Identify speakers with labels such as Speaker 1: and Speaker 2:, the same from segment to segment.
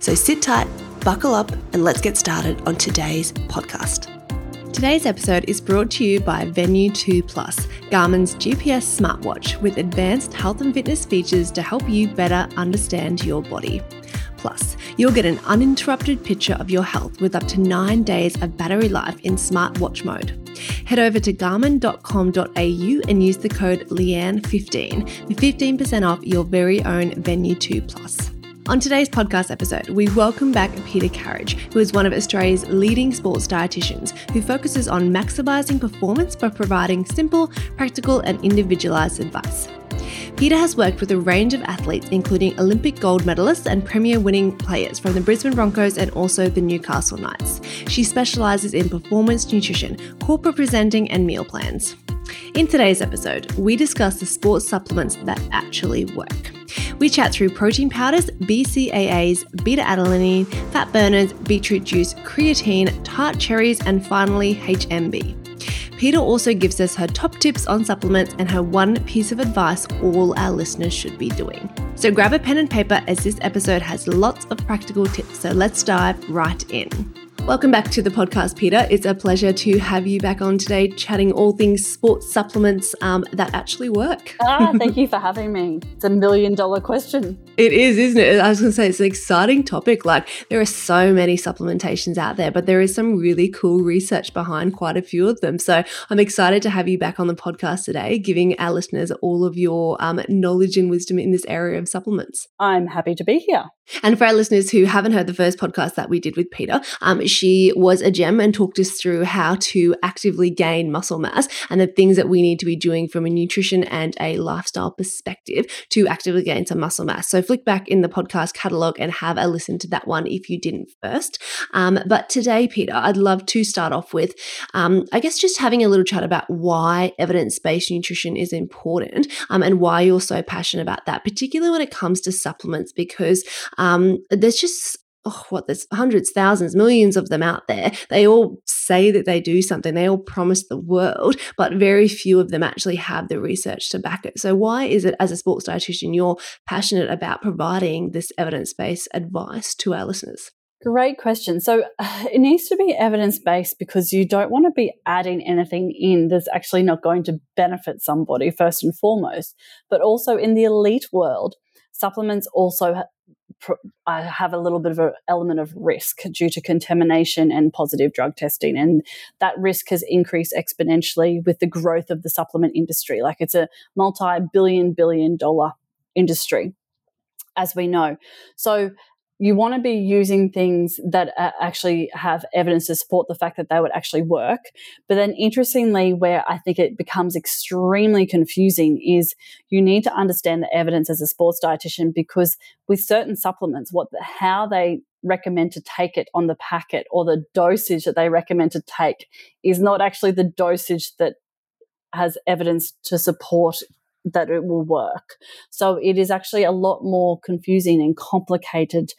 Speaker 1: So sit tight, buckle up, and let's get started on today's podcast. Today's episode is brought to you by Venu 2 Plus, Garmin's GPS smartwatch with advanced health and fitness features to help you better understand your body. Plus, you'll get an uninterrupted picture of your health with up to nine days of battery life in smartwatch mode. Head over to garmin.com.au and use the code LEANNE15 for 15% off your very own Venu 2 Plus. On today's podcast episode, we welcome back Peta Carige, who is one of Australia's leading sports dietitians who focuses on maximising performance by providing simple, practical, and individualised advice. Peta has worked with a range of athletes, including Olympic gold medalists and premier winning players from the Brisbane Broncos and also the Newcastle Knights. She specialises in performance nutrition, corporate presenting, and meal plans. In today's episode, we discuss the sports supplements that actually work. We chat through protein powders, BCAAs, beta alanine, fat burners, beetroot juice, creatine, tart cherries, and finally HMB. Peta also gives us her top tips on supplements and her one piece of advice all our listeners should be doing. So grab a pen and paper as this episode has lots of practical tips. So let's dive right in. Welcome back to the podcast, Peta. It's a pleasure to have you back on today, chatting all things sports supplements um, that actually work.
Speaker 2: ah, thank you for having me. It's a million dollar question.
Speaker 1: It is, isn't it? I was going to say it's an exciting topic. Like there are so many supplementations out there, but there is some really cool research behind quite a few of them. So I'm excited to have you back on the podcast today, giving our listeners all of your um, knowledge and wisdom in this area of supplements.
Speaker 2: I'm happy to be here.
Speaker 1: And for our listeners who haven't heard the first podcast that we did with Peta, um, she was a gem and talked us through how to actively gain muscle mass and the things that we need to be doing from a nutrition and a lifestyle perspective to actively gain some muscle mass. So flick back in the podcast catalog and have a listen to that one if you didn't first. Um, but today, Peta, I'd love to start off with, um, I guess, just having a little chat about why evidence based nutrition is important um, and why you're so passionate about that, particularly when it comes to supplements, because um, there's just oh, what there's hundreds, thousands, millions of them out there. They all say that they do something, they all promise the world, but very few of them actually have the research to back it. So, why is it, as a sports dietitian, you're passionate about providing this evidence based advice to our listeners?
Speaker 2: Great question. So it needs to be evidence based because you don't want to be adding anything in that's actually not going to benefit somebody, first and foremost. But also in the elite world, supplements also I have a little bit of an element of risk due to contamination and positive drug testing. And that risk has increased exponentially with the growth of the supplement industry. Like it's a multi billion, billion dollar industry, as we know. So you want to be using things that actually have evidence to support the fact that they would actually work. But then, interestingly, where I think it becomes extremely confusing is you need to understand the evidence as a sports dietitian because with certain supplements, what how they recommend to take it on the packet or the dosage that they recommend to take is not actually the dosage that has evidence to support that it will work. So it is actually a lot more confusing and complicated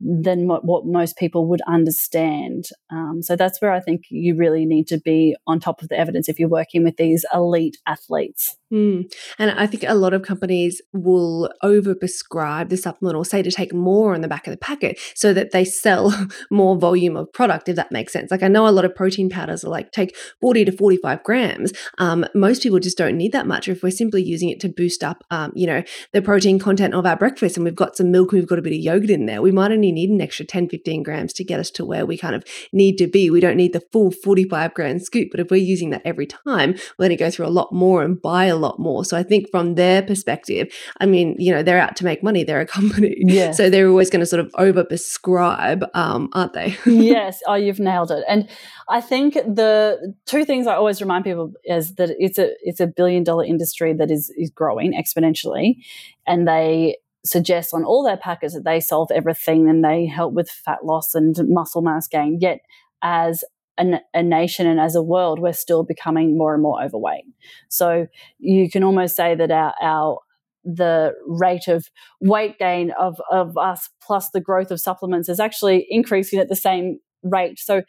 Speaker 2: than what most people would understand. Um, so that's where I think you really need to be on top of the evidence if you're working with these elite athletes.
Speaker 1: Mm. And I think a lot of companies will overprescribe the supplement or say to take more on the back of the packet so that they sell more volume of product, if that makes sense. Like I know a lot of protein powders are like take 40 to 45 grams. Um, most people just don't need that much. If we're simply using it to boost up, um, you know, the protein content of our breakfast and we've got some milk and we've got a bit of yogurt in there, we might only need an extra 10, 15 grams to get us to where we kind of need to be. We don't need the full 45 gram scoop. But if we're using that every time, we're going to go through a lot more and buy a lot more. So I think from their perspective, I mean, you know, they're out to make money. They're a company. Yeah. So they're always going to sort of over prescribe, um, aren't they?
Speaker 2: yes. Oh, you've nailed it. And I think the two things I always remind people is that it's a it's a billion dollar industry that is is growing exponentially and they suggest on all their packets that they solve everything and they help with fat loss and muscle mass gain. Yet, as a, a, nation and as a world, we're still becoming more and more overweight. So you can almost say that our, our the rate of weight gain of, of us plus the growth of supplements is actually increasing at the same rate. So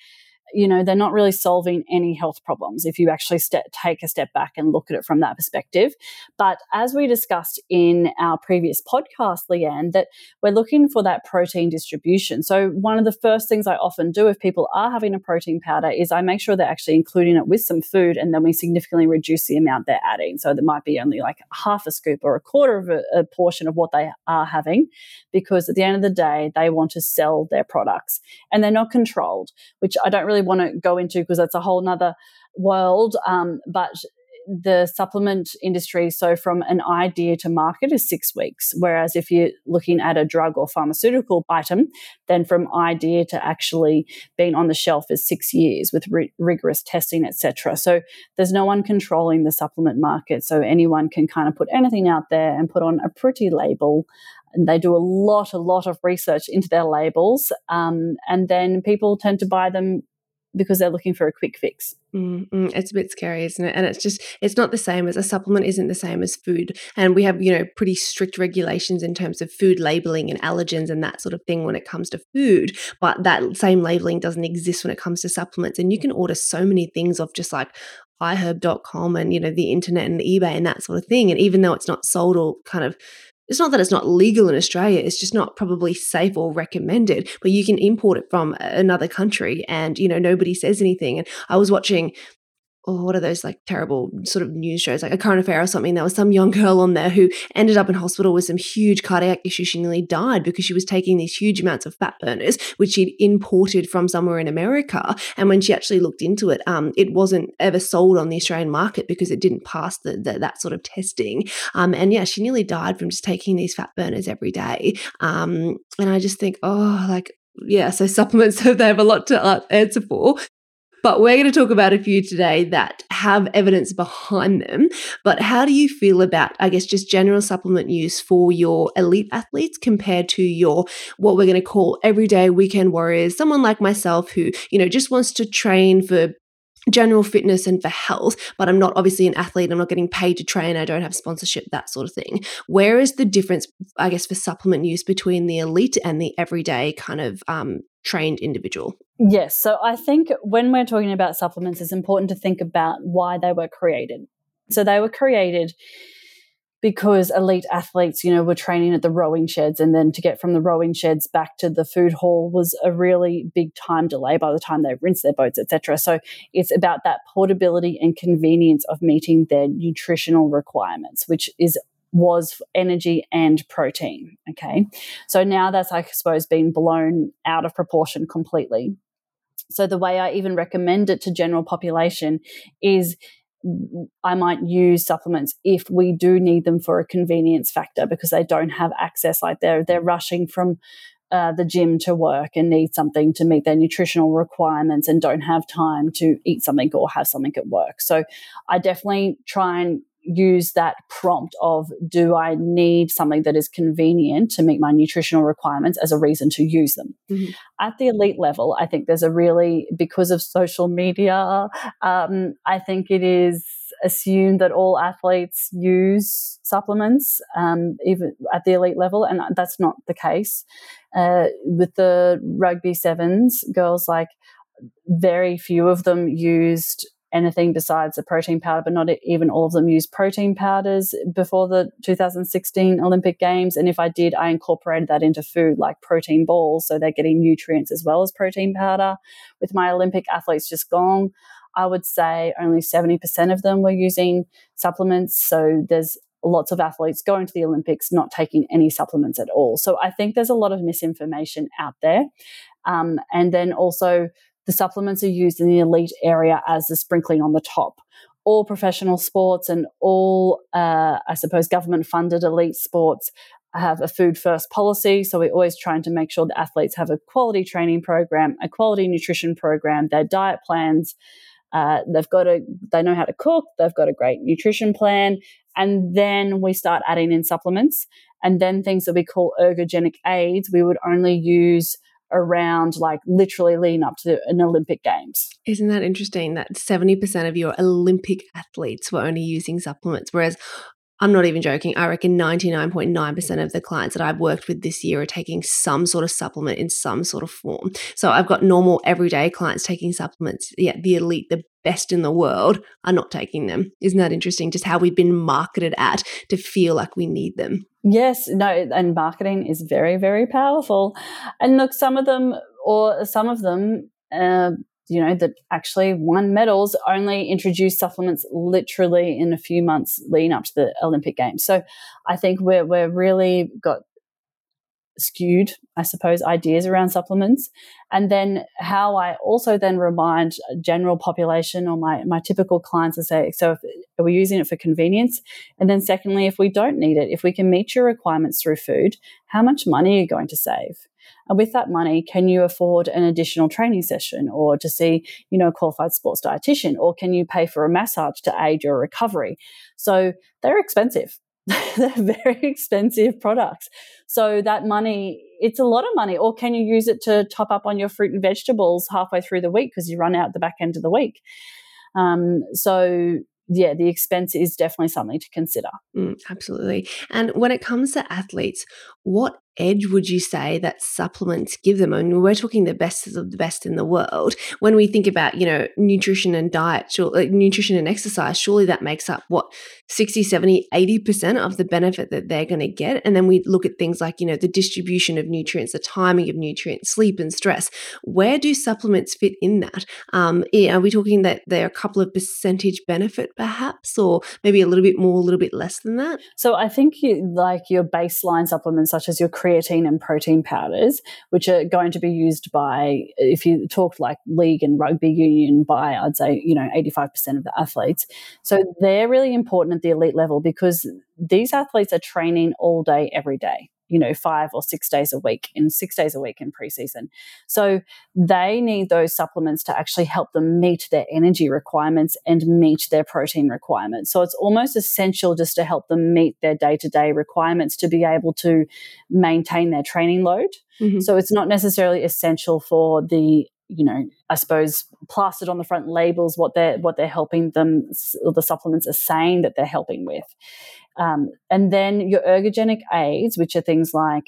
Speaker 2: you know, they're not really solving any health problems if you actually take a step back and look at it from that perspective. But as we discussed in our previous podcast, Leanne, that we're looking for that protein distribution. So, one of the first things I often do if people are having a protein powder is I make sure they're actually including it with some food and then we significantly reduce the amount they're adding. So, there might be only like half a scoop or a quarter of a, a portion of what they are having because at the end of the day, they want to sell their products and they're not controlled, which I don't really want to go into because that's a whole nother world. Um, but the supplement industry, so from an idea to market is six weeks. Whereas if you're looking at a drug or pharmaceutical item, then from idea to actually being on the shelf is six years with ri- rigorous testing, etc. So there's no one controlling the supplement market. So anyone can kind of put anything out there and put on a pretty label and they do a lot, a lot of research into their labels, um, and then people tend to buy them because they're looking for a quick fix.
Speaker 1: Mm-hmm. It's a bit scary, isn't it? And it's just, it's not the same as a supplement, isn't the same as food. And we have, you know, pretty strict regulations in terms of food labeling and allergens and that sort of thing when it comes to food. But that same labeling doesn't exist when it comes to supplements. And you can order so many things off just like, iherb.com and you know the internet and ebay and that sort of thing and even though it's not sold or kind of it's not that it's not legal in Australia, it's just not probably safe or recommended, but you can import it from another country and, you know, nobody says anything. And I was watching or what are those like terrible sort of news shows, like a current affair or something? There was some young girl on there who ended up in hospital with some huge cardiac issue. She nearly died because she was taking these huge amounts of fat burners, which she'd imported from somewhere in America. And when she actually looked into it, um, it wasn't ever sold on the Australian market because it didn't pass the, the that sort of testing. Um, and yeah, she nearly died from just taking these fat burners every day. Um, and I just think, oh, like yeah, so supplements, they have a lot to uh, answer for. But we're going to talk about a few today that have evidence behind them. But how do you feel about, I guess, just general supplement use for your elite athletes compared to your, what we're going to call everyday weekend warriors, someone like myself who, you know, just wants to train for general fitness and for health, but I'm not obviously an athlete. I'm not getting paid to train. I don't have sponsorship, that sort of thing. Where is the difference, I guess, for supplement use between the elite and the everyday kind of um, trained individual?
Speaker 2: Yes. So I think when we're talking about supplements, it's important to think about why they were created. So they were created because elite athletes, you know, were training at the rowing sheds, and then to get from the rowing sheds back to the food hall was a really big time delay by the time they rinsed their boats, etc. So it's about that portability and convenience of meeting their nutritional requirements, which is was energy and protein. Okay. So now that's, I suppose, been blown out of proportion completely. So the way I even recommend it to general population is I might use supplements if we do need them for a convenience factor because they don't have access like they're they're rushing from uh, the gym to work and need something to meet their nutritional requirements and don't have time to eat something or have something at work. So I definitely try and use that prompt of do I need something that is convenient to meet my nutritional requirements as a reason to use them. Mm-hmm. At the elite level, I think there's a really, because of social media, um, I think it is assumed that all athletes use supplements, um, even at the elite level, and that's not the case. Uh, with the rugby sevens, girls like very few of them used anything besides a protein powder, but not even all of them use protein powders before the 2016 Olympic Games. And if I did, I incorporated that into food like protein balls. So they're getting nutrients as well as protein powder. With my Olympic athletes just gone, I would say only 70% of them were using supplements. So there's lots of athletes going to the Olympics not taking any supplements at all. So I think there's a lot of misinformation out there. Um, and then also the supplements are used in the elite area as the sprinkling on the top. All professional sports and all, uh, I suppose, government funded elite sports have a food first policy. So we're always trying to make sure the athletes have a quality training program, a quality nutrition program, their diet plans. Uh, they've got a, they know how to cook. They've got a great nutrition plan, and then we start adding in supplements. And then things that we call ergogenic aids, we would only use around like literally leading up to an Olympic Games.
Speaker 1: Isn't that interesting that 70% of your Olympic athletes were only using supplements, whereas I'm not even joking. I reckon 99.9% of the clients that I've worked with this year are taking some sort of supplement in some sort of form. So I've got normal everyday clients taking supplements. Yeah, the elite, the best in the world are not taking them. Isn't that interesting? Just how we've been marketed at to feel like we need them.
Speaker 2: Yes, no, and marketing is very, very powerful. And look, some of them, or some of them, uh, you know, that actually won medals only introduced supplements literally in a few months leading up to the Olympic Games. So I think we're, we're really got skewed, I suppose, ideas around supplements. And then how I also then remind general population or my, my typical clients to say, so if, are we using it for convenience? And then secondly, if we don't need it, if we can meet your requirements through food, how much money are you going to save? And with that money, can you afford an additional training session or to see, you know, a qualified sports dietitian? Or can you pay for a massage to aid your recovery? So they're expensive. they're very expensive products. So that money, it's a lot of money. Or can you use it to top up on your fruit and vegetables halfway through the week because you run out the back end of the week? Um, so yeah, the expense is definitely something to consider.
Speaker 1: Mm, absolutely. And when it comes to athletes, what edge would you say that supplements give them? I mean, we're talking the best of the best in the world. When we think about, you know, nutrition and diet, nutrition and exercise, surely that makes up what 60, 70, 80% of the benefit that they're going to get. And then we look at things like, you know, the distribution of nutrients, the timing of nutrients, sleep and stress. Where do supplements fit in that? Um, are we talking that they're a couple of percentage benefit perhaps, or maybe a little bit more, a little bit less than that?
Speaker 2: So I think you, like your baseline supplements, such as your creatine and protein powders, which are going to be used by, if you talk like league and rugby union, by I'd say, you know, 85% of the athletes. So they're really important at the elite level because these athletes are training all day, every day you know, five or six days a week in six days a week in preseason. So they need those supplements to actually help them meet their energy requirements and meet their protein requirements. So it's almost essential just to help them meet their day to day requirements to be able to maintain their training load. Mm-hmm. So it's not necessarily essential for the you know, I suppose plastered on the front labels what they're what they're helping them, the supplements are saying that they're helping with. Um, and then your ergogenic aids, which are things like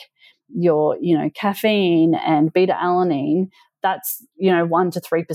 Speaker 2: your, you know, caffeine and beta alanine, that's, you know, one to 3%.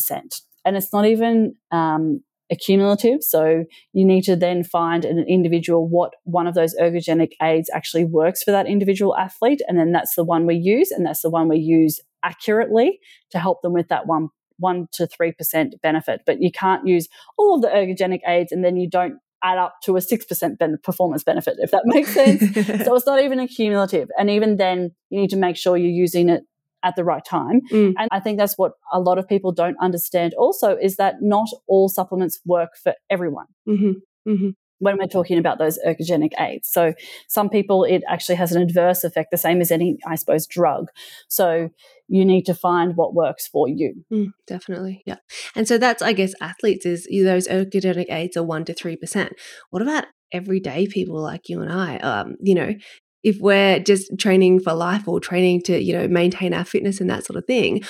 Speaker 2: And it's not even um, accumulative. So you need to then find an individual what one of those ergogenic aids actually works for that individual athlete. And then that's the one we use. And that's the one we use accurately to help them with that one one to three percent benefit. But you can't use all of the ergogenic aids and then you don't add up to a 6% ben- performance benefit, if that makes sense. so it's not even accumulative. And even then, you need to make sure you're using it at the right time. Mm. And I think that's what a lot of people don't understand also is that not all supplements work for everyone. Mm-hmm. Mm-hmm when we're talking about those ergogenic aids. So some people it actually has an adverse effect, the same as any, I suppose, drug. So you need to find what works for you.
Speaker 1: Mm, definitely, yeah. And so that's, I guess, athletes is those ergogenic aids are one to three percent. What about everyday people like you and I? Um, you know, if we're just training for life or training to you know maintain our fitness and that sort of thing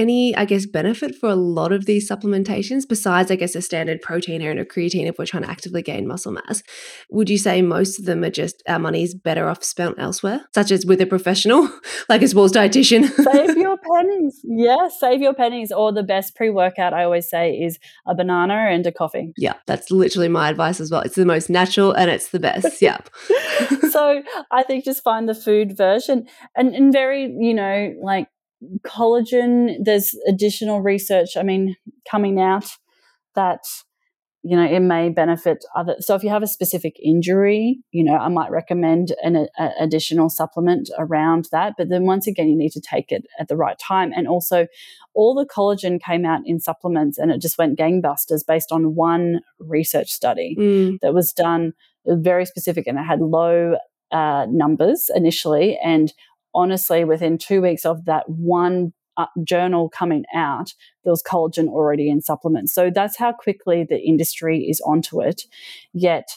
Speaker 1: any, I guess, benefit for a lot of these supplementations besides, I guess, a standard protein and a creatine if we're trying to actively gain muscle mass? Would you say most of them are just our money is better off spent elsewhere, such as with a professional like a sports dietitian?
Speaker 2: save your pennies. Yes, save your pennies. Or the best pre workout, I always say, is a banana and a coffee.
Speaker 1: Yeah, that's literally my advice as well. It's the most natural and it's the best. Yeah.
Speaker 2: so I think just find the food version and, and very, you know, like collagen, there's additional research, I mean, coming out that, you know, it may benefit other. So if you have a specific injury, you know, I might recommend an a, additional supplement around that. But then once again, you need to take it at the right time. And also, all the collagen came out in supplements and it just went gangbusters based on one research study mm. that was done very specific and it had low uh, numbers initially and honestly, within two weeks of that one uh, journal coming out, there was collagen already in supplements. So that's how quickly the industry is onto it. Yet,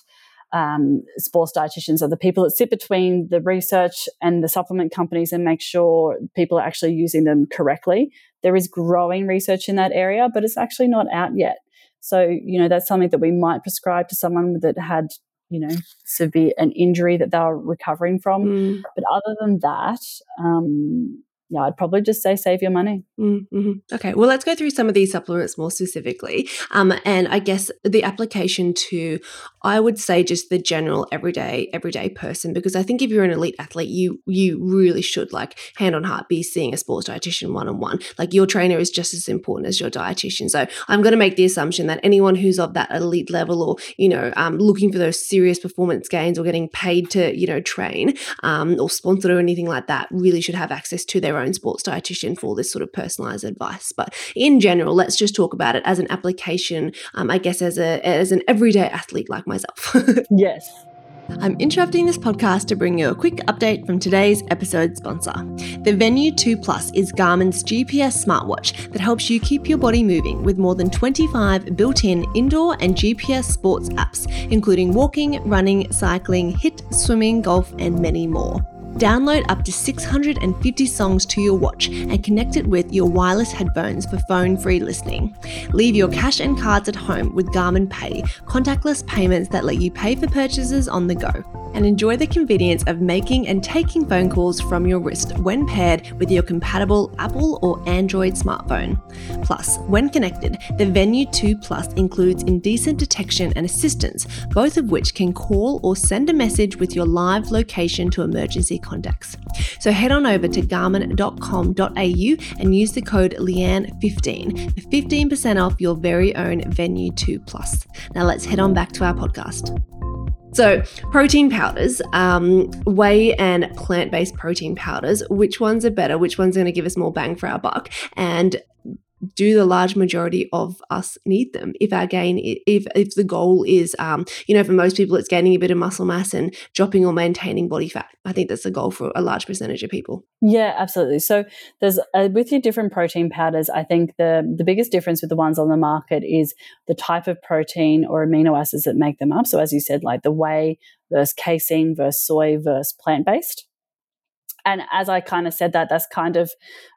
Speaker 2: um, sports dietitians are the people that sit between the research and the supplement companies and make sure people are actually using them correctly. There is growing research in that area, but it's actually not out yet. So, you know, that's something that we might prescribe to someone that had, you know, severe an injury that they were recovering from. Mm. But other than that, um, yeah, I'd probably just say save your money.
Speaker 1: Mm-hmm. Okay, well, let's go through some of these supplements more specifically. Um, and I guess the application to, I would say, just the general everyday everyday person, because I think if you're an elite athlete, you you really should like hand on heart be seeing a sports dietitian one on one. Like your trainer is just as important as your dietitian. So I'm going to make the assumption that anyone who's of that elite level, or you know, um, looking for those serious performance gains, or getting paid to you know train, um, or sponsored or anything like that, really should have access to their own sports dietitian for this sort of personalized advice. But in general, let's just talk about it as an application, um, I guess, as a as an everyday athlete like myself.
Speaker 2: yes.
Speaker 1: I'm interrupting this podcast to bring you a quick update from today's episode sponsor. The Venu 2 Plus is Garmin's GPS smartwatch that helps you keep your body moving with more than 25 built in indoor and GPS sports apps, including walking, running, cycling, HIIT, swimming, golf, and many more. Download up to 650 songs to your watch and connect it with your wireless headphones for phone free listening. Leave your cash and cards at home with Garmin Pay, contactless payments that let you pay for purchases on the go and enjoy the convenience of making and taking phone calls from your wrist when paired with your compatible Apple or Android smartphone. Plus, when connected, the Venu 2 Plus includes incident detection and assistance, both of which can call or send a message with your live location to emergency contacts. So head on over to garmin.com.au and use the code Leanne15 for 15% off your very own Venu 2 Plus. Now let's head on back to our podcast. So, protein powders, um, whey and plant based protein powders, which ones are better? Which one's are going to give us more bang for our buck? And do the large majority of us need them if our gain if if the goal is um you know for most people it's gaining a bit of muscle mass and dropping or maintaining body fat. I think that's the goal for a large percentage of people.
Speaker 2: Yeah absolutely. So there's uh, with your different protein powders i think the the biggest difference with the ones on the market is the type of protein or amino acids that make them up. So as you said like the whey versus casein versus soy versus plant-based. And as I kind of said that, that's kind of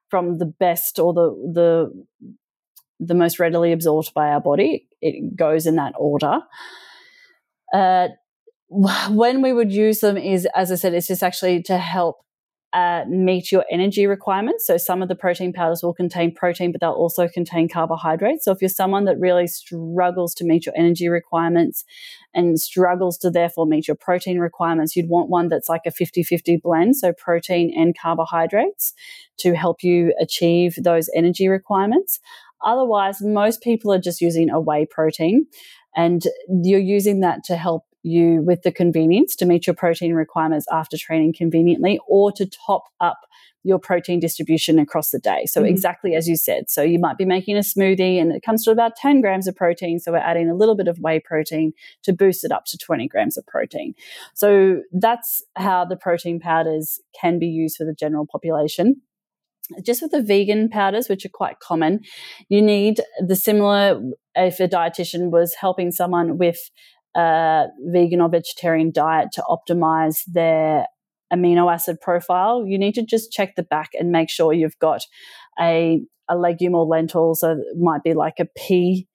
Speaker 2: from the best or the the the most readily absorbed by our body. It goes in that order. Uh, when we would use them is, as I said, it's just actually to help uh, meet your energy requirements. So some of the protein powders will contain protein, but they'll also contain carbohydrates. So if you're someone that really struggles to meet your energy requirements and struggles to therefore meet your protein requirements, you'd want one that's like a 50-50 blend, so protein and carbohydrates to help you achieve those energy requirements. Otherwise, most people are just using a whey protein and you're using that to help you with the convenience to meet your protein requirements after training conveniently or to top up your protein distribution across the day. So, mm-hmm. exactly as you said. So, you might be making a smoothie and it comes to about 10 grams of protein. So, we're adding a little bit of whey protein to boost it up to 20 grams of protein. So, that's how the protein powders can be used for the general population just with the vegan powders, which are quite common, you need the similar if a dietitian was helping someone with a vegan or vegetarian diet to optimize their amino acid profile, you need to just check the back and make sure you've got a, a legume or lentil. So it might be like a pea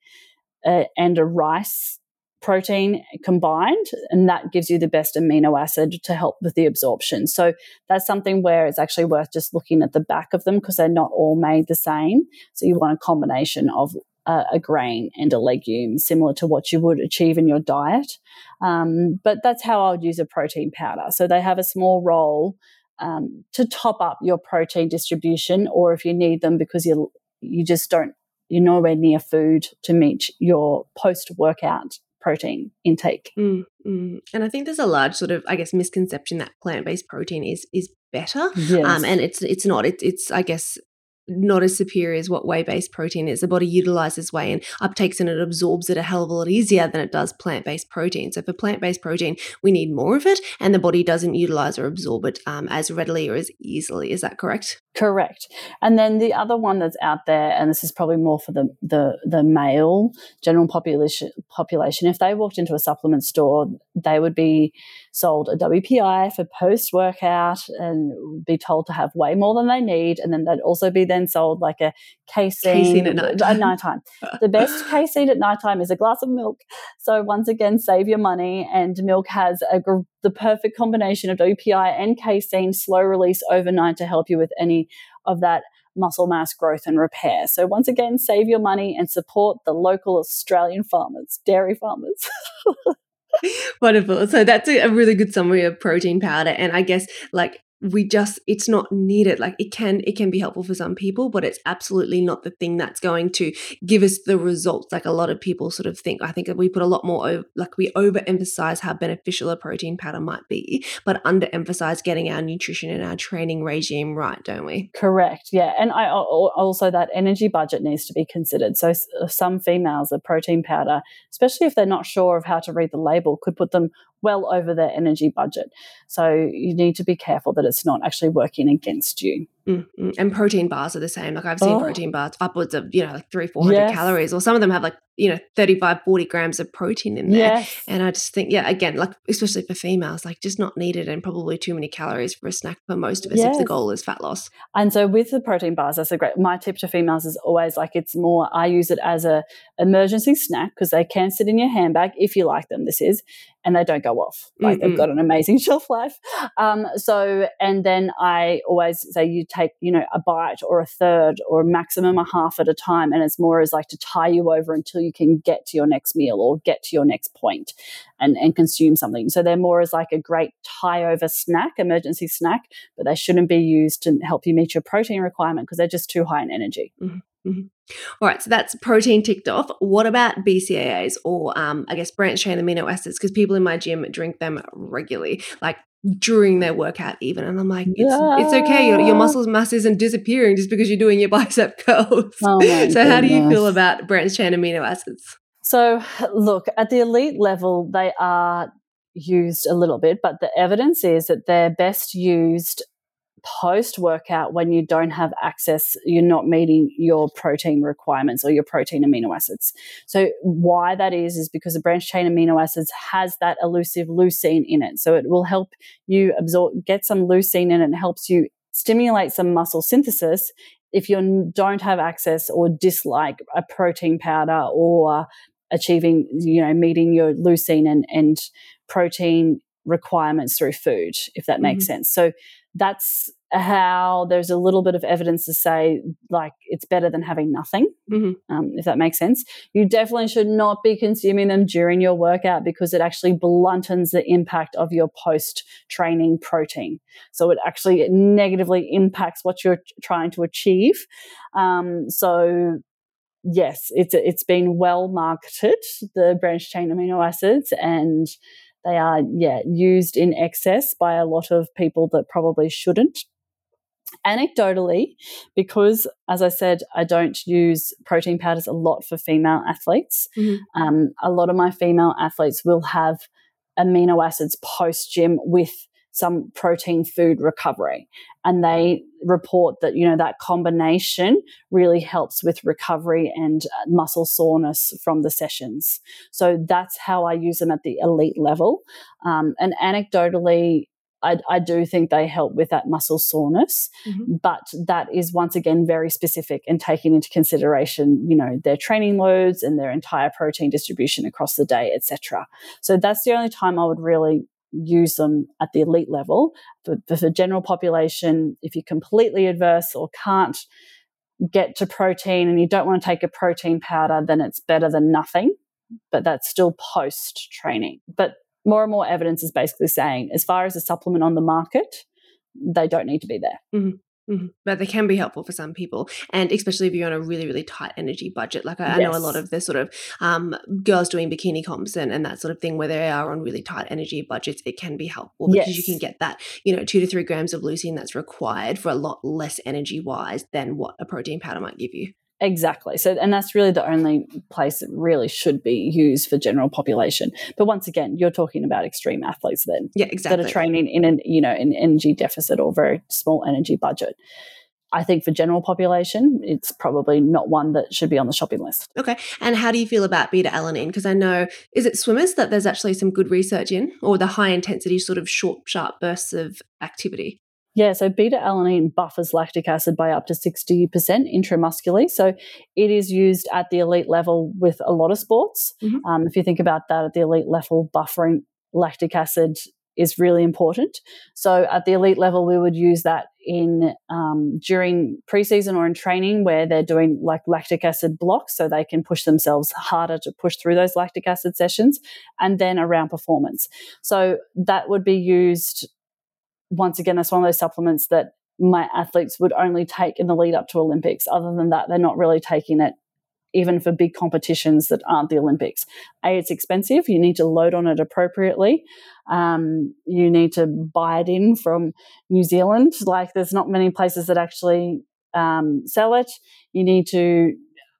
Speaker 2: uh, and a rice protein combined, and that gives you the best amino acid to help with the absorption. So that's something where it's actually worth just looking at the back of them because they're not all made the same. So you want a combination of a, a, grain and a legume, similar to what you would achieve in your diet. Um, but that's how I would use a protein powder. So they have a small role um, to top up your protein distribution, or if you need them because you you just don't you're nowhere near food to meet your post workout protein intake.
Speaker 1: Mm, mm. And I think there's a large sort of, I guess, misconception that plant based protein is is better. Yes. Um, and it's it's not. It, it's I guess not as superior as what whey based protein is. The body utilizes whey and uptakes and it absorbs it a hell of a lot easier than it does plant based protein. So, for plant based protein, we need more of it, and the body doesn't utilize or absorb it um, as readily or as easily. Is that correct?
Speaker 2: Correct. And then the other one that's out there, and this is probably more for the the, the male general population population, if they walked into a supplement store, they would be sold a WPI for post workout and be told to have way more than they need, and then they'd also be then sold like a casein,
Speaker 1: casein at nighttime.
Speaker 2: At nighttime. the best casein at nighttime is a glass of milk. So once again, save your money, and milk has a the perfect combination of OPI and casein slow release overnight to help you with any of that muscle mass growth and repair. So once again, save your money and support the local Australian farmers, dairy farmers.
Speaker 1: Wonderful. So that's a really good summary of protein powder. And I guess like we just it's not needed. Like it can it can be helpful for some people but it's absolutely not the thing that's going to give us the results. Like a lot of people sort of think i think we put a lot more over, like we overemphasize how beneficial a protein powder might be but underemphasize getting our nutrition and our training regime right don't we?
Speaker 2: Correct yeah and i also that energy budget needs to be considered. So uh, some females a protein powder especially if they're not sure of how to read the label could put them well over their energy budget. So you need to be careful that it's not actually working against you.
Speaker 1: Mm-hmm. And protein bars are the same. Like I've seen oh. protein bars upwards of, you know, like three, 400 yes. calories, or some of them have like, you know, 35, 40 grams of protein in there. Yes. And I just think, yeah, again, like, especially for females, like just not needed and probably too many calories for a snack for most of us yes. if the goal is fat loss.
Speaker 2: And so with the protein bars, that's a great, my tip to females is always like, it's more, I use it as a emergency snack because they can sit in your handbag if you like them, this is, and they don't go off. Like mm they've got an amazing shelf life. Um, so, and then I always say you take, you know, a bite or a third or a maximum a half at a time. And it's more as like to tie you over until you can get to your next meal or get to your next point and, and consume something. So they're more as like a great tie over snack, emergency snack, but they shouldn't be used to help you meet your protein requirement because they're just too high in energy.
Speaker 1: Mm-hmm. Mm-hmm. All right, so that's protein ticked off. What about BCAAs or um, I guess branched chain amino acids? Because people in my gym drink them regularly, like during their workout, even. And I'm like, it's, yeah. it's okay. Your, your muscle mass isn't disappearing just because you're doing your bicep curls. Oh so, goodness. how do you feel about branched chain amino acids?
Speaker 2: So, look, at the elite level, they are used a little bit, but the evidence is that they're best used post workout when you don't have access, you're not meeting your protein requirements or your protein amino acids. So why that is is because the branched chain amino acids has that elusive leucine in it. So it will help you absorb get some leucine in it and helps you stimulate some muscle synthesis if you don't have access or dislike a protein powder or achieving, you know, meeting your leucine and, and protein requirements through food, if that makes mm-hmm. sense. So that's how there's a little bit of evidence to say like it's better than having nothing mm-hmm. um, if that makes sense. You definitely should not be consuming them during your workout because it actually bluntens the impact of your post training protein. So it actually negatively impacts what you're trying to achieve. Um, so yes it's it's been well marketed the branched chain amino acids and they are, yeah, used in excess by a lot of people that probably shouldn't. Anecdotally, because as I said, I don't use protein powders a lot for female athletes. Mm-hmm. Um, a lot of my female athletes will have amino acids post gym with some protein food recovery. And they report that, you know, that combination really helps with recovery and uh, muscle soreness from the sessions. So that's how I use them at the elite level. Um, and anecdotally, I, I, do think they help with that muscle soreness, mm-hmm. but that is once again very specific and taking into consideration, you know, their training loads and their entire protein distribution across the day, etc. So that's the only time I would really use them at the elite level. But for the general population, if you're completely adverse or can't get to protein and you don't want to take a protein powder, then it's better than nothing. But that's still post training. But more and more evidence is basically saying, as far as a supplement on the market, they don't need to be there.
Speaker 1: Mm-hmm. Mm-hmm. But they can be helpful for some people, and especially if you're on a really, really tight energy budget. Like I, yes. I know a lot of the sort of um, girls doing bikini comps and, and that sort of thing where they are on really tight energy budgets. It can be helpful because yes. you can get that, you know, two to three grams of leucine that's required for a lot less energy wise than what a protein powder might give you.
Speaker 2: Exactly. So, and that's really the only place it really should be used for general population. But once again, you're talking about extreme athletes then,
Speaker 1: yeah, exactly,
Speaker 2: that are training in an you know an energy deficit or very small energy budget. I think for general population, it's probably not one that should be on the shopping list.
Speaker 1: Okay. And how do you feel about beta alanine? Because I know, is it swimmers that there's actually some good research in, or the high intensity sort of short, sharp bursts of activity?
Speaker 2: Yeah, so beta alanine buffers lactic acid by up to 60% intramuscularly. So it is used at the elite level with a lot of sports. Mm-hmm. Um, if you think about that at the elite level, buffering lactic acid is really important. So at the elite level, we would use that in um, during preseason or in training where they're doing like lactic acid blocks, so they can push themselves harder to push through those lactic acid sessions, and then around performance. So that would be used once again, that's one of those supplements that my athletes would only take in the lead up to Olympics. Other than that, they're not really taking it even for big competitions that aren't the Olympics. A, it's expensive. You need to load on it appropriately. Um, you need to buy it in from New Zealand. Like, there's not many places that actually um, sell it. You need to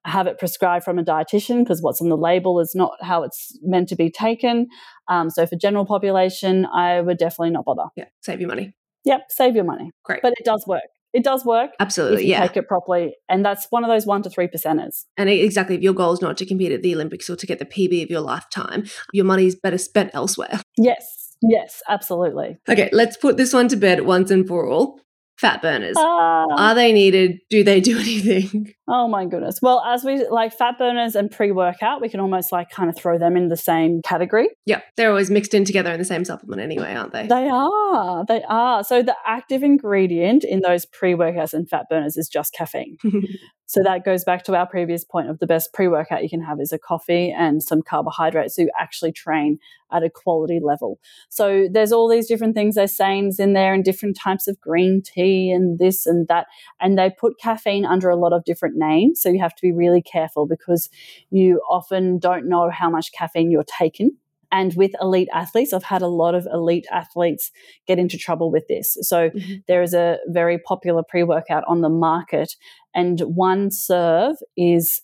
Speaker 2: have it prescribed from a dietitian because what's on the label is not how it's meant to be taken. Um, so for general population, I would definitely not bother.
Speaker 1: Yeah, save your money.
Speaker 2: Yep, save your money.
Speaker 1: Great,
Speaker 2: but it does work. It does work.
Speaker 1: Absolutely, yeah.
Speaker 2: Take it properly, and that's one of those one to three percenters.
Speaker 1: And exactly, if your goal is not to compete at the Olympics or to get the PB of your lifetime, your money is better spent elsewhere.
Speaker 2: Yes, yes, absolutely.
Speaker 1: Okay, let's put this one to bed once and for all fat burners.
Speaker 2: Uh,
Speaker 1: Are they needed? Do they do anything?
Speaker 2: Oh my goodness. Well, as we like fat burners and pre workout, we can almost like kind of throw them in the same category.
Speaker 1: Yeah, they're always mixed in together in the same supplement anyway, aren't they?
Speaker 2: They are. They are. So the active ingredient in those pre workouts and fat burners is just caffeine. So that goes back to our previous point of the best pre workout you can have is a coffee and some carbohydrates. So you actually train at a quality level. So there's all these different things they're saying in there and different types of green tea and this and that. And they put caffeine under a lot of different names. So you have to be really careful because you often don't know how much caffeine you're taking and with elite athletes i've had a lot of elite athletes get into trouble with this. So mm-hmm. there is a very popular pre-workout on the market. And one serve is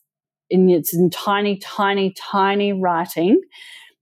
Speaker 2: in its in tiny tiny tiny writing.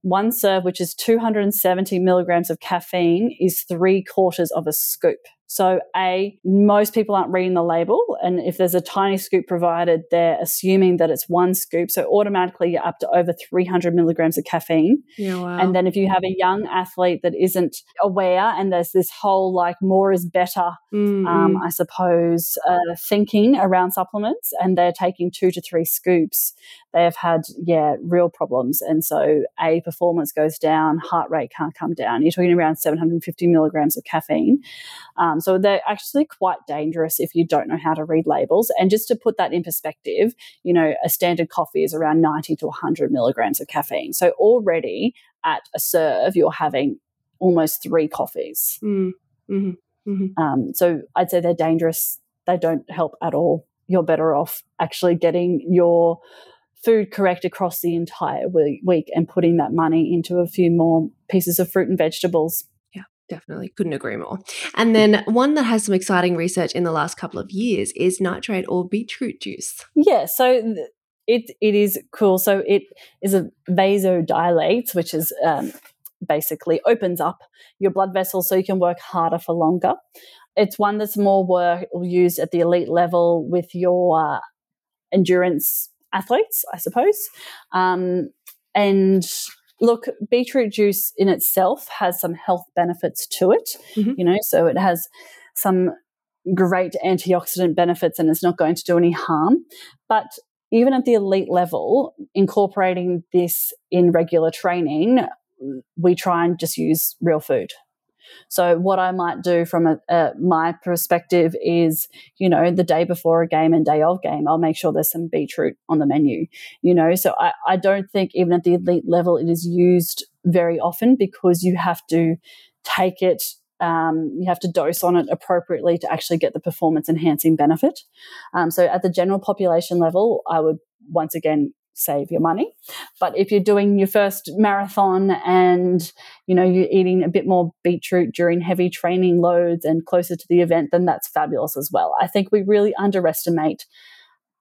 Speaker 2: One serve which is 270 milligrams of caffeine is three quarters of a scoop so, A, most people aren't reading the label. And if there's a tiny scoop provided, they're assuming that it's one scoop. So, automatically, you're up to over 300 milligrams of caffeine.
Speaker 1: Yeah, wow.
Speaker 2: And then, if you have a young athlete that isn't aware, and there's this whole like more is better, mm-hmm. um, I suppose, uh, thinking around supplements, and they're taking two to three scoops, they have had, yeah, real problems. And so, A, performance goes down, heart rate can't come down. You're talking around 750 milligrams of caffeine. Um, um, so they're actually quite dangerous if you don't know how to read labels. And just to put that in perspective, you know, a standard coffee is around 90 to 100 milligrams of caffeine. So already at a serve, you're having almost three coffees.
Speaker 1: Mm. Mm-hmm. Mm-hmm.
Speaker 2: Um, so I'd say they're dangerous. They don't help at all. You're better off actually getting your food correct across the entire week and putting that money into a few more pieces of fruit and vegetables.
Speaker 1: Definitely couldn't agree more. And then one that has some exciting research in the last couple of years is nitrate or beetroot juice.
Speaker 2: Yeah, so it it is cool. So it is a vasodilates, which is um, basically opens up your blood vessels so you can work harder for longer. It's one that's more work used at the elite level with your uh, endurance athletes, I suppose. Um, and Look, beetroot juice in itself has some health benefits to it, mm-hmm. you know, so it has some great antioxidant benefits and it's not going to do any harm. But even at the elite level, incorporating this in regular training, we try and just use real food. So what I might do from a, a, my perspective is, you know, the day before a game and day of game, I'll make sure there's some beetroot on the menu. You know, so I, I don't think even at the elite level it is used very often because you have to take it um, you have to dose on it appropriately to actually get the performance enhancing benefit. Um, so at the general population level, I would once again save your money. But if you're doing your first marathon and you know you're eating a bit more beetroot during heavy training loads and closer to the event, then that's fabulous as well. I think we really underestimate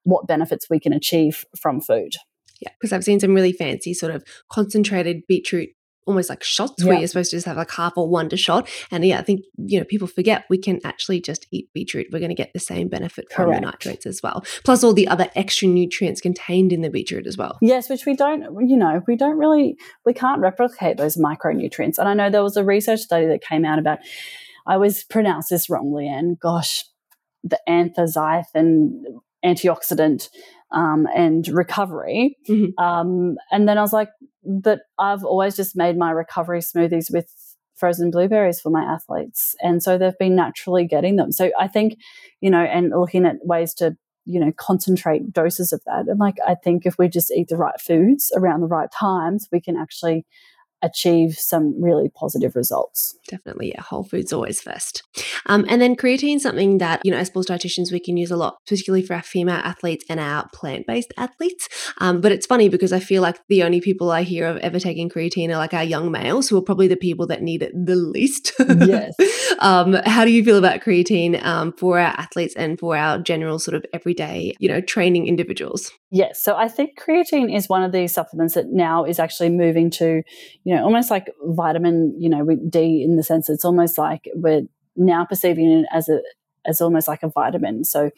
Speaker 2: what benefits we can achieve from food.
Speaker 1: Yeah, because I've seen some really fancy sort of concentrated beetroot almost like shots yeah. where you're supposed to just have like half or one to shot. And yeah, I think, you know, people forget we can actually just eat beetroot. We're going to get the same benefit from Correct. the nitrates as well. Plus all the other extra nutrients contained in the beetroot as well.
Speaker 2: Yes, which we don't, you know, we don't really, we can't replicate those micronutrients. And I know there was a research study that came out about, I always pronounce this wrongly, and gosh, the anthocythin antioxidant um, and recovery. Mm-hmm. Um, and then I was like, but I've always just made my recovery smoothies with frozen blueberries for my athletes. And so they've been naturally getting them. So I think, you know, and looking at ways to, you know, concentrate doses of that. And like, I think if we just eat the right foods around the right times, we can actually achieve some really positive results.
Speaker 1: Definitely, yeah. Whole foods always first. Um, and then creatine, is something that you know, as sports dietitians, we can use a lot, particularly for our female athletes and our plant-based athletes. Um, but it's funny because I feel like the only people I hear of ever taking creatine are like our young males, who are probably the people that need it the least.
Speaker 2: Yes.
Speaker 1: um, how do you feel about creatine um, for our athletes and for our general sort of everyday, you know, training individuals?
Speaker 2: Yes. So I think creatine is one of these supplements that now is actually moving to, you know, almost like vitamin, you know, with D in the sense it's almost like we're now perceiving it as a as almost like a vitamin. So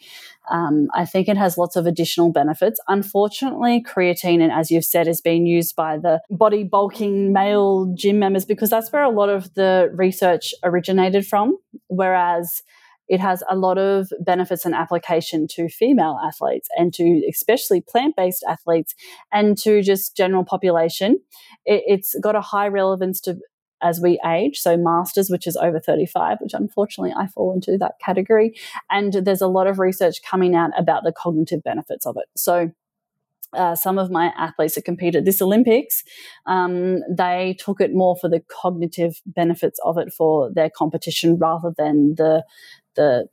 Speaker 2: um, I think it has lots of additional benefits. Unfortunately, creatine, and as you've said, is being used by the body bulking male gym members because that's where a lot of the research originated from. Whereas it has a lot of benefits and application to female athletes and to especially plant based athletes and to just general population. It, has got a high relevance to as we age. So, masters, which is over 35, which unfortunately I fall into that category. And there's a lot of research coming out about the cognitive benefits of it. So, uh, some of my athletes that competed this Olympics, um, they took it more for the cognitive benefits of it for their competition rather than the the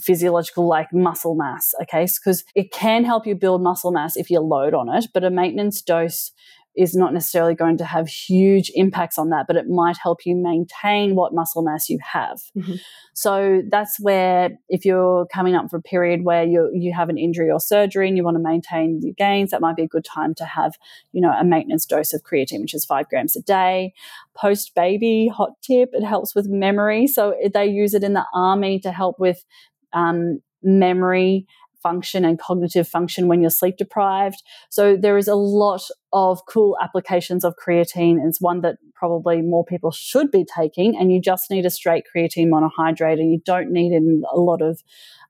Speaker 2: physiological like muscle mass okay? Because it can help you build muscle mass if you load on it but a maintenance dose is not necessarily going to have huge impacts on that, but it might help you maintain what muscle mass you have. Mm-hmm. So that's where if you're coming up for a period where you you have an injury or surgery and you want to maintain your gains, that might be a good time to have, you know, a maintenance dose of creatine, which is five grams a day. Post baby, hot tip, it helps with memory. So they use it in the army to help with um, memory function and cognitive function when you're sleep deprived. So there is a lot of cool applications of creatine. It's one that probably more people should be taking, and you just need a straight creatine monohydrate, and you don't need in a lot of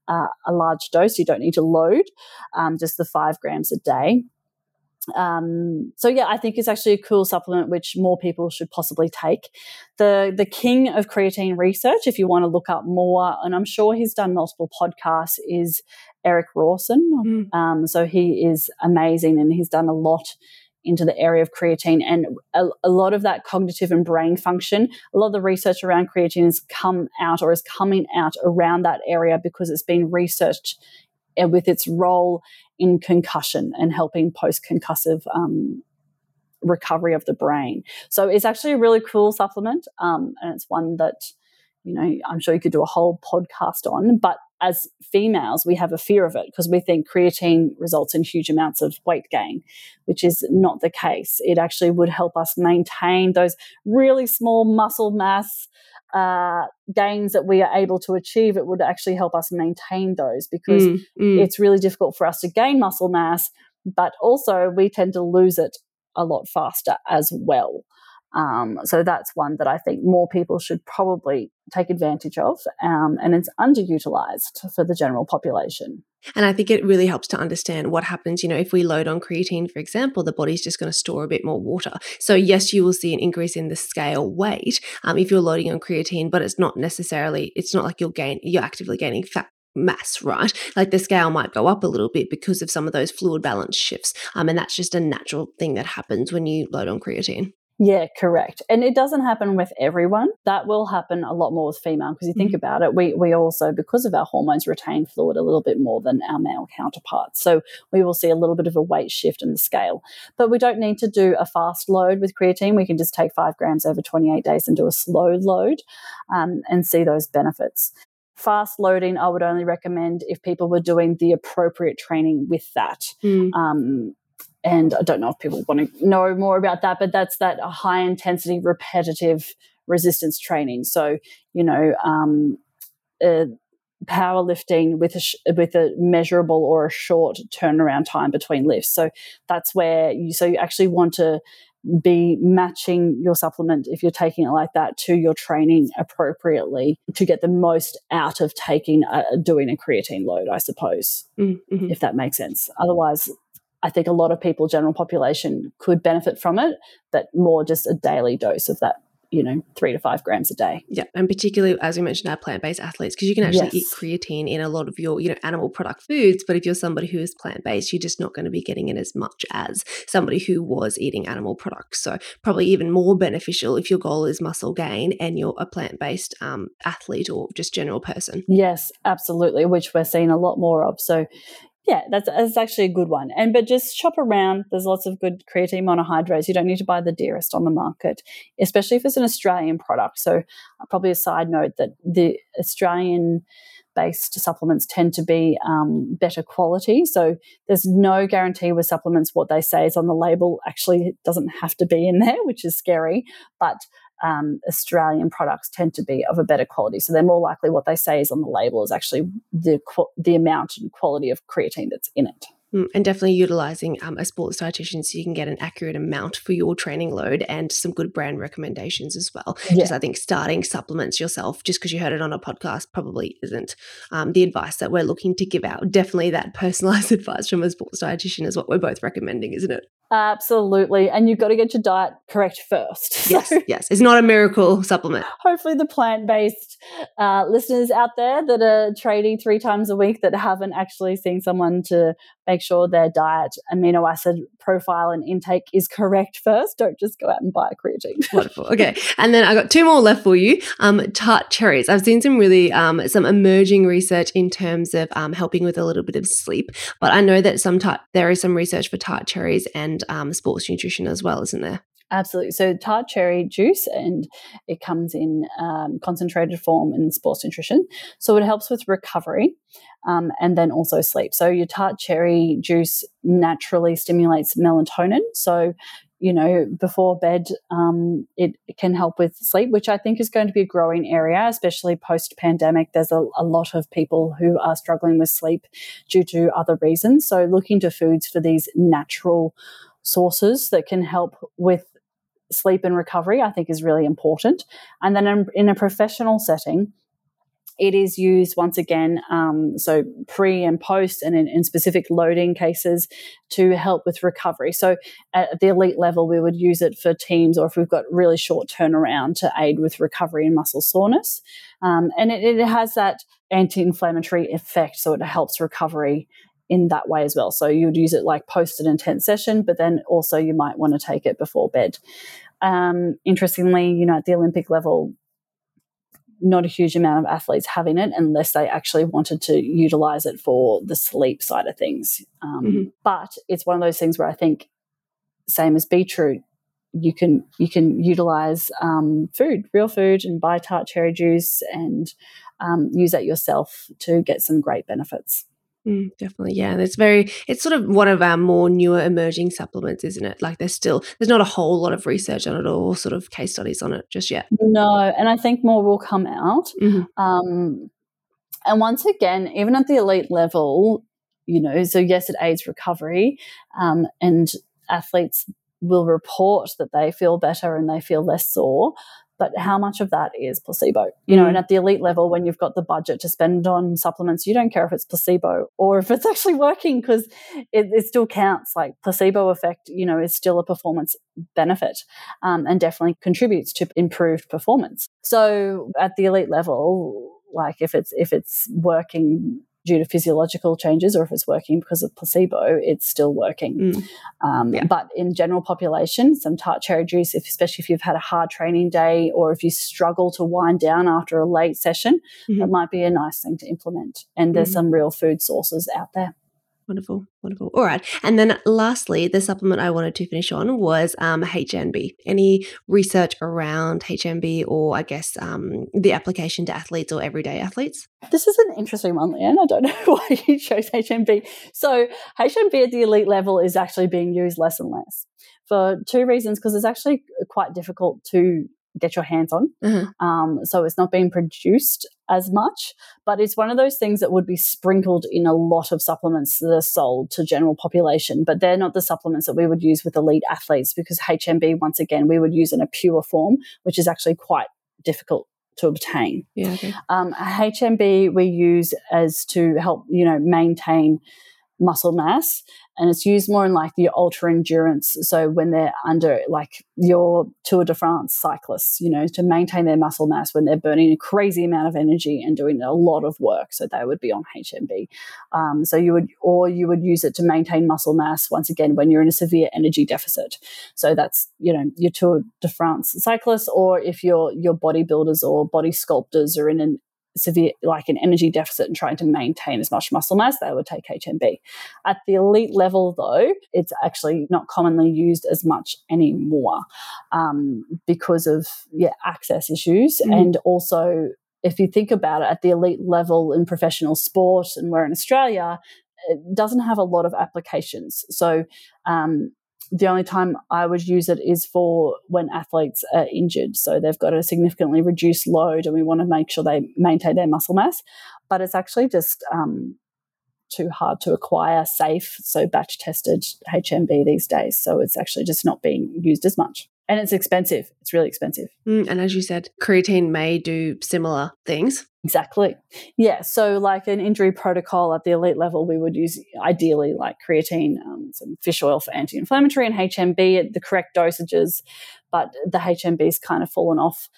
Speaker 2: uh, a large dose. You don't need to load, um, just the five grams a day. Um, so yeah, I think it's actually a cool supplement which more people should possibly take. The the king of creatine research, if you want to look up more, and I'm sure he's done multiple podcasts, is Eric Rawson. Mm. Um, so he is amazing and he's done a lot into the area of creatine and a, a, lot of that cognitive and brain function a lot of the research around creatine has come out or is coming out around that area because it's been researched uh, with its role in concussion and helping post concussive um, recovery of the brain so it's actually a really cool supplement um, and it's one that you know i'm sure you could do a whole podcast on but as females, we have a fear of it because we think creatine results in huge amounts of weight gain, which is not the case. It actually would help us maintain those really small muscle mass uh, gains that we are able to achieve. It would actually help us maintain those because mm, mm. it's really difficult for us to gain muscle mass, but also we tend to lose it a lot faster as well. Um, so that's one that I think more people should probably take advantage of, um, and it's underutilized for the general population.
Speaker 1: And I think it really helps to understand what happens. You know, if we load on creatine, for example, the body's just going to store a bit more water. So, yes, you will see an increase in the scale weight um, if you're loading on creatine, but it's not necessarily, it's not like you're gain, you're actively gaining fat mass, right? Like the scale might go up a little bit because of some of those fluid balance shifts. Um, and that's just a natural thing that happens when you load on creatine.
Speaker 2: Yeah, correct. And it doesn't happen with everyone. That will happen a lot more with female because you think mm-hmm. about it, we, we also, because of our hormones, retain fluid a little bit more than our male counterparts. So we will see a little bit of a weight shift in the scale. But we don't need to do a fast load with creatine. We can just take five grams over 28 days and do a slow load um, and see those benefits. Fast loading, I would only recommend if people were doing the appropriate training with that. Mm. Um, and I don't know if people want to know more about that, but that's that high intensity, repetitive resistance training. So, you know, um, uh, powerlifting with a sh- with a measurable or a short turnaround time between lifts. So that's where you so you actually want to be matching your supplement if you're taking it like that to your training appropriately to get the most out of taking a, doing a creatine load i suppose mm-hmm. if that makes sense otherwise I think a lot of people, general population, could benefit from it, but more just a daily dose of that you know, three to five grams a day.
Speaker 1: Yeah. And particularly, as we mentioned, our plant based athletes, because you can actually yes. eat creatine in a lot of your, you know, animal product foods. But if you're somebody who is plant based, you're just not going to be getting it as much as somebody who was eating animal products. So, probably even more beneficial if your goal is muscle gain and you're a plant based um, athlete or just general person.
Speaker 2: Yes, absolutely, which we're seeing a lot more of. So, yeah, that's, that's actually a good one. And but just shop around. There's lots of good creatine monohydrates. You don't need to buy the dearest on the market, especially if it's an Australian product. So, uh, probably a side note that the Australian based supplements tend to be um, better quality. So there's no guarantee with supplements what they say is on the label actually doesn't have to be in there, which is scary. But um, Australian products tend to be of a better quality. So they're more likely what they say is on the label is actually the the amount and quality of creatine that's in it.
Speaker 1: Mm, and definitely utilizing um, a sports dietitian so you can get an accurate amount for your training load and some good brand recommendations as well. Yeah. Just I think starting supplements yourself just because you heard it on a podcast probably isn't um, the advice that we're looking to give out. Definitely that personalized advice from a sports dietitian is what we're both recommending, isn't it?
Speaker 2: Absolutely. And you've got to get your diet correct first.
Speaker 1: Yes, so yes. It's not a miracle supplement.
Speaker 2: Hopefully, the plant based uh, listeners out there that are trading three times a week that haven't actually seen someone to make sure their diet amino acid profile and intake is correct first. Don't just go out and buy a creatine.
Speaker 1: Wonderful. Okay. And then I've got two more left for you. Um, tart cherries. I've seen some really um, some emerging research in terms of um, helping with a little bit of sleep, but I know that some tart there is some research for tart cherries and um, sports nutrition as well, isn't there?
Speaker 2: Absolutely. So tart cherry juice, and it comes in um, concentrated form in sports nutrition. So it helps with recovery um, and then also sleep. So your tart cherry juice naturally stimulates melatonin. So you know, before bed, um, it, can help with sleep, which I think is going to be a growing area, especially post pandemic. There's a, a, lot of people who are struggling with sleep due to other reasons. So, looking to foods for these natural sources that can help with sleep and recovery, I think is really important. And then in, a professional setting, it is used once again, um, so pre and post, and in, in, specific loading cases to help with recovery. So at the elite level, we would use it for teams, or if we've got really short turnaround to aid with recovery and muscle soreness. Um, and it, it has that anti-inflammatory effect, so it helps recovery in that way as well. So you would use it like post an intense session, but then also you might want to take it before bed. Um, interestingly, you know, at the Olympic level, not a huge amount of athletes having it unless they actually wanted to utilize it for the sleep side of things. Um, mm-hmm. But it's one of those things where I think, same as beetroot, you can you can utilize um, food, real food, and buy tart cherry juice and um, use that yourself to get some great benefits.
Speaker 1: Mm, definitely, yeah. It's very, it's sort of one of our more newer emerging supplements, isn't it? Like there's still, there's not a whole lot of research on it or sort of case studies on it just yet.
Speaker 2: No, and I think more will come out. Mm-hmm. Um, and once again, even at the elite level, you know, so yes, it aids recovery, um, and athletes will report that they feel better and they feel less sore but how much of that is placebo? You know, mm. and at the elite level, when you've got the budget to spend on supplements, you don't care if it's placebo or if it's actually working because it, it, still counts. Like placebo effect, you know, is still a performance benefit um, and definitely contributes to improved performance. So at the elite level, like if it's if it's working due to physiological changes or if it's working because of placebo, it's still working. Mm. Um, yeah. But in general population, some tart cherry juice, if, especially if you've had a hard training day or if you struggle to wind down after a late session, mm-hmm. that might be a nice thing to implement. And there's mm-hmm. some real food sources out there.
Speaker 1: Wonderful, wonderful. All right. And then lastly, the supplement I wanted to finish on was um, HMB. Any research around HMB or I guess um, the application to athletes or everyday athletes?
Speaker 2: This is an interesting one, Leanne. I don't know why you chose HMB. So, HMB at the elite level is actually being used less and less for two reasons because it's actually quite difficult to get your hands on. Mm-hmm. Um, so it's not being produced as much, but it's one of those things that would be sprinkled in a lot of supplements that are sold to general population. But they're not the supplements that we would use with elite athletes because HMB, once again, we would use in a pure form, which is actually quite difficult to obtain.
Speaker 1: Yeah. Okay.
Speaker 2: Um, HMB we use as to help you know maintain muscle mass and it's used more in like the ultra endurance. So when they're under like your Tour de France cyclists, you know, to maintain their muscle mass when they're burning a crazy amount of energy and doing a lot of work. So they would be on HMB. Um, so you would, or you would use it to maintain muscle mass once again when you're in a severe energy deficit. So that's you know your Tour de France cyclists, or if you're your bodybuilders or body sculptors are in an severe, like an energy deficit and trying to maintain as much muscle mass, they would take HMB. At the elite level, though, it's actually not commonly used as much anymore um, because of yeah access issues mm. and also. If you think about it, at the elite level in professional sport, and we're in Australia, it doesn't have a lot of applications. So um, the only time I would use it is for when athletes are injured. So they've got a significantly reduced load and we want to make sure they maintain their muscle mass. But it's actually just um, too hard to acquire safe, so batch tested HMB these days. So it's actually just not being used as much and it's expensive. It's really expensive.
Speaker 1: Mm, and as you said, creatine may do similar things.
Speaker 2: Exactly. Yeah. So, like an injury protocol at the elite level, we would use ideally like creatine, um, some fish oil for anti inflammatory, and HMB at the correct dosages. But the HMB's kind of fallen off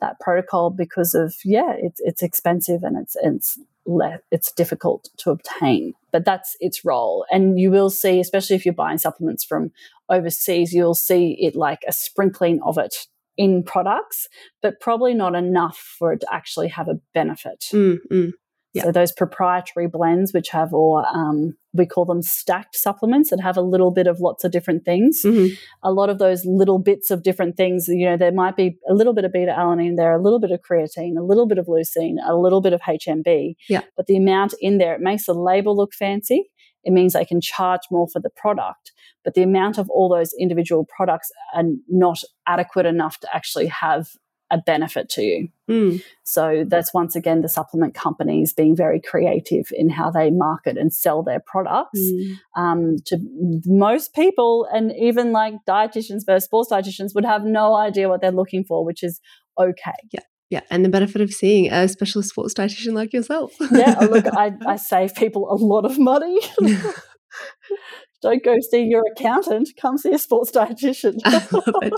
Speaker 2: that protocol because of yeah, it's it's expensive and it's it's le- it's difficult to obtain. But that's its role, and you will see, especially if you're buying supplements from overseas, you'll see it like a sprinkling of it in products, but probably not enough for it to actually have a benefit.
Speaker 1: Mm, mm.
Speaker 2: Yeah. So those proprietary blends, which have, or um, we call them stacked supplements that have a little bit of lots of different things.
Speaker 1: Mm-hmm.
Speaker 2: A lot of those little bits of different things, you know, there might be a little bit of beta alanine there, a little bit of creatine, a little bit of leucine, a little bit of HMB.
Speaker 1: Yeah.
Speaker 2: But the amount in there, it makes the label look fancy. It means they can charge more for the product, but the amount of all those individual products are not adequate enough to actually have a benefit to you.
Speaker 1: Mm.
Speaker 2: So that's once again the supplement companies being very creative in how they market and sell their products
Speaker 1: mm.
Speaker 2: um, to most people, and even like dietitians versus sports dietitians would have no idea what they're looking for, which is okay.
Speaker 1: Yeah. Yeah, and the benefit of seeing a specialist sports dietitian like yourself.
Speaker 2: yeah, look, I, I save people a lot of money. Don't go see your accountant. Come see a sports dietitian.
Speaker 1: I love it.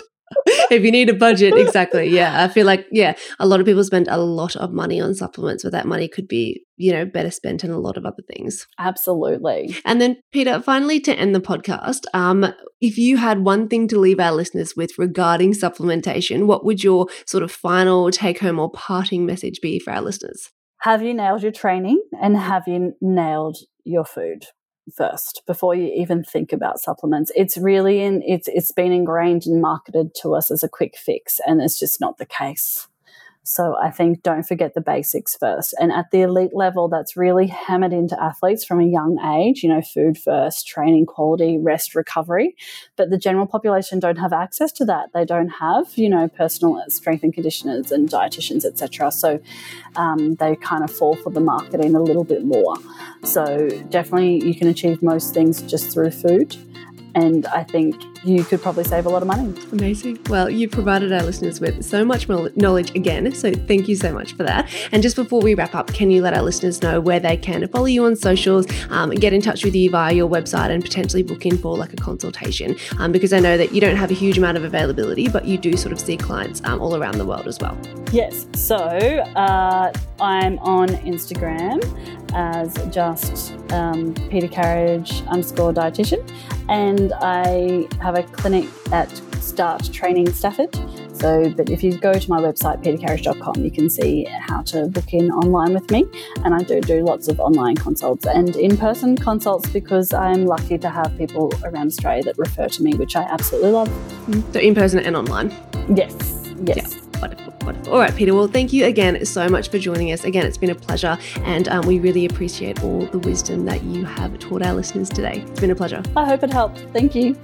Speaker 1: If you need a budget, exactly. Yeah. I feel like, yeah, a lot of people spend a lot of money on supplements, but that money could be, you know, better spent in a lot of other things.
Speaker 2: Absolutely.
Speaker 1: And then, Peta, finally to end the podcast, um, if you had one thing to leave our listeners with regarding supplementation, what would your sort of final take home or parting message be for our listeners?
Speaker 2: Have you nailed your training and have you nailed your food? First before you even think about supplements. It's really in it's it's been ingrained and marketed to us as a quick fix and it's just not the case. So I think don't forget the basics first. And at the elite level, that's really hammered into athletes from a young age, you know, food first, training quality, rest, recovery. But the general population don't have access to that. They don't have, you know, personal strength and conditioners and dietitians, etc. So um, they kind of fall for the marketing a little bit more. So definitely you can achieve most things just through food. And I think you could probably save a lot of money.
Speaker 1: Amazing. Well, you provided our listeners with so much knowledge again. So thank you so much for that. And just before we wrap up, can you let our listeners know where they can follow you on socials, um, get in touch with you via your website, and potentially book in for like a consultation? Um, because I know that you don't have a huge amount of availability, but you do sort of see clients um, all around the world as well.
Speaker 2: Yes. So uh, I'm on Instagram as just um, Peta Carige underscore dietitian, and I have a clinic at Start Training Stafford. So, but if you go to my website, petacarige.com, you can see how to book in online with me. And I do do lots of online consults and in person consults because I'm lucky to have people around Australia that refer to me, which I absolutely love.
Speaker 1: So, in person and online?
Speaker 2: Yes. Yes.
Speaker 1: Yeah. Wonderful, wonderful. All right, Peta. Well, thank you again so much for joining us. Again, it's been a pleasure, and um, we really appreciate all the wisdom that you have taught our listeners today. It's been a pleasure.
Speaker 2: I hope it helped. Thank you.